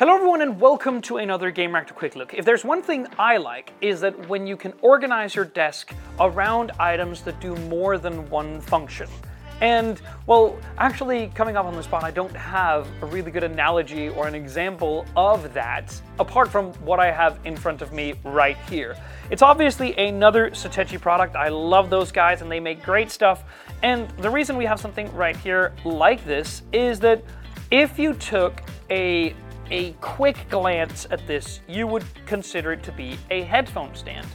Hello everyone and welcome to another Gamereactor Quick Look. If there's one thing I like is that when you can organize your desk around items that do more than one function. And, well, actually, coming up on the spot, I don't have a really good analogy or an example of that, apart from what I have in front of me right here. It's obviously another Satechi product. I love those guys and they make great stuff. And the reason we have something right here like this is that if you took a a quick glance at this, you would consider it to be a headphone stand,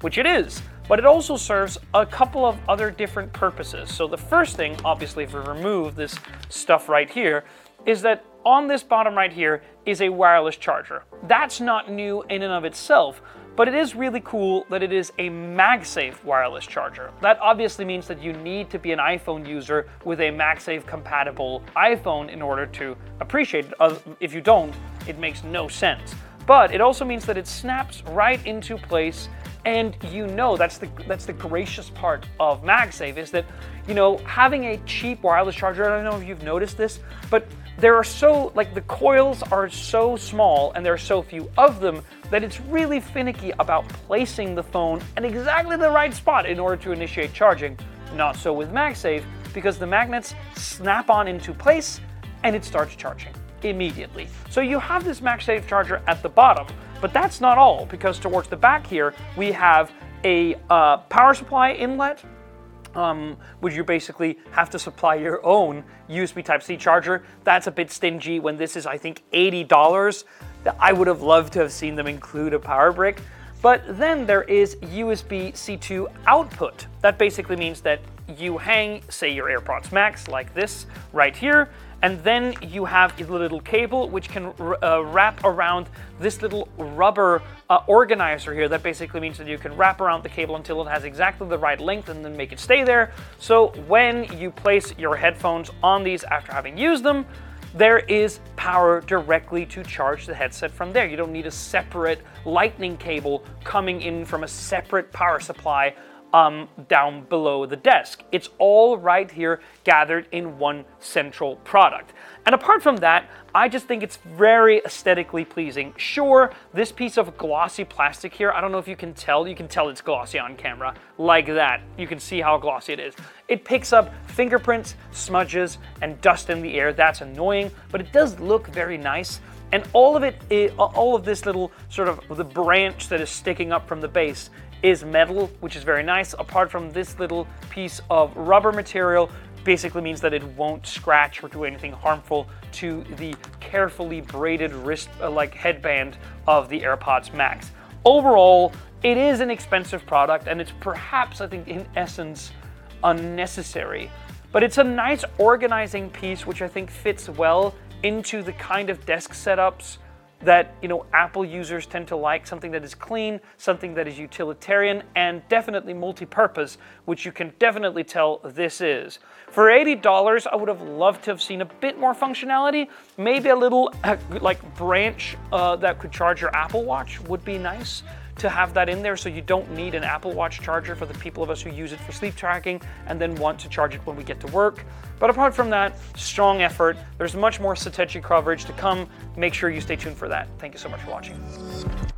which it is, but it also serves a couple of other different purposes. So the first thing, obviously, if we remove this stuff right here, is that on this bottom right here is a wireless charger. That's not new in and of itself, but it is really cool that it is a MagSafe wireless charger. That obviously means that you need to be an iPhone user with a MagSafe compatible iPhone in order to appreciate it. If you don't, it makes no sense. But it also means that it snaps right into place and you know that's the that's the gracious part of MagSafe is that you know having a cheap wireless charger. I don't know if you've noticed this, but there are so like the coils are so small and there are so few of them that it's really finicky about placing the phone in exactly the right spot in order to initiate charging. Not so with MagSafe because the magnets snap on into place and it starts charging immediately. So you have this MagSafe charger at the bottom, but that's not all because towards the back here we have a uh, power supply inlet um, would you basically have to supply your own USB Type-C charger. That's a bit stingy when this is, I think, $80. I would have loved to have seen them include a power brick. But then there is USB C2 output. That basically means that you hang, say, your AirPods Max like this right here, and then you have a little cable which can uh, wrap around this little rubber uh, organizer here. That basically means that you can wrap around the cable until it has exactly the right length and then make it stay there. So when you place your headphones on these after having used them, there is power directly to charge the headset from there. You don't need a separate lightning cable coming in from a separate power supply um, down below the desk. It's all right here gathered in one central product. And apart from that, I just think it's very aesthetically pleasing. Sure, this piece of glossy plastic here, I don't know if you can tell, you can tell it's glossy on camera, like that. You can see how glossy it is. It picks up fingerprints, smudges, and dust in the air. That's annoying, but it does look very nice. And all of it, all of this little sort of the branch that is sticking up from the base is metal, which is very nice. Apart from this little piece of rubber material, basically means that it won't scratch or do anything harmful to the carefully braided wrist uh, like headband of the AirPods Max. Overall, it is an expensive product and it's perhaps, I think, in essence, unnecessary. But it's a nice organizing piece which I think fits well into the kind of desk setups that you know Apple users tend to like something that is clean, something that is utilitarian, and definitely multi-purpose, which you can definitely tell this is. For $80, I would have loved to have seen a bit more functionality. Maybe a little like branch uh, that could charge your Apple Watch would be nice to have that in there so you don't need an Apple Watch charger for the people of us who use it for sleep tracking and then want to charge it when we get to work. But apart from that, strong effort. There's much more Satechi coverage to come. Make sure you stay tuned for that. Thank you so much for watching.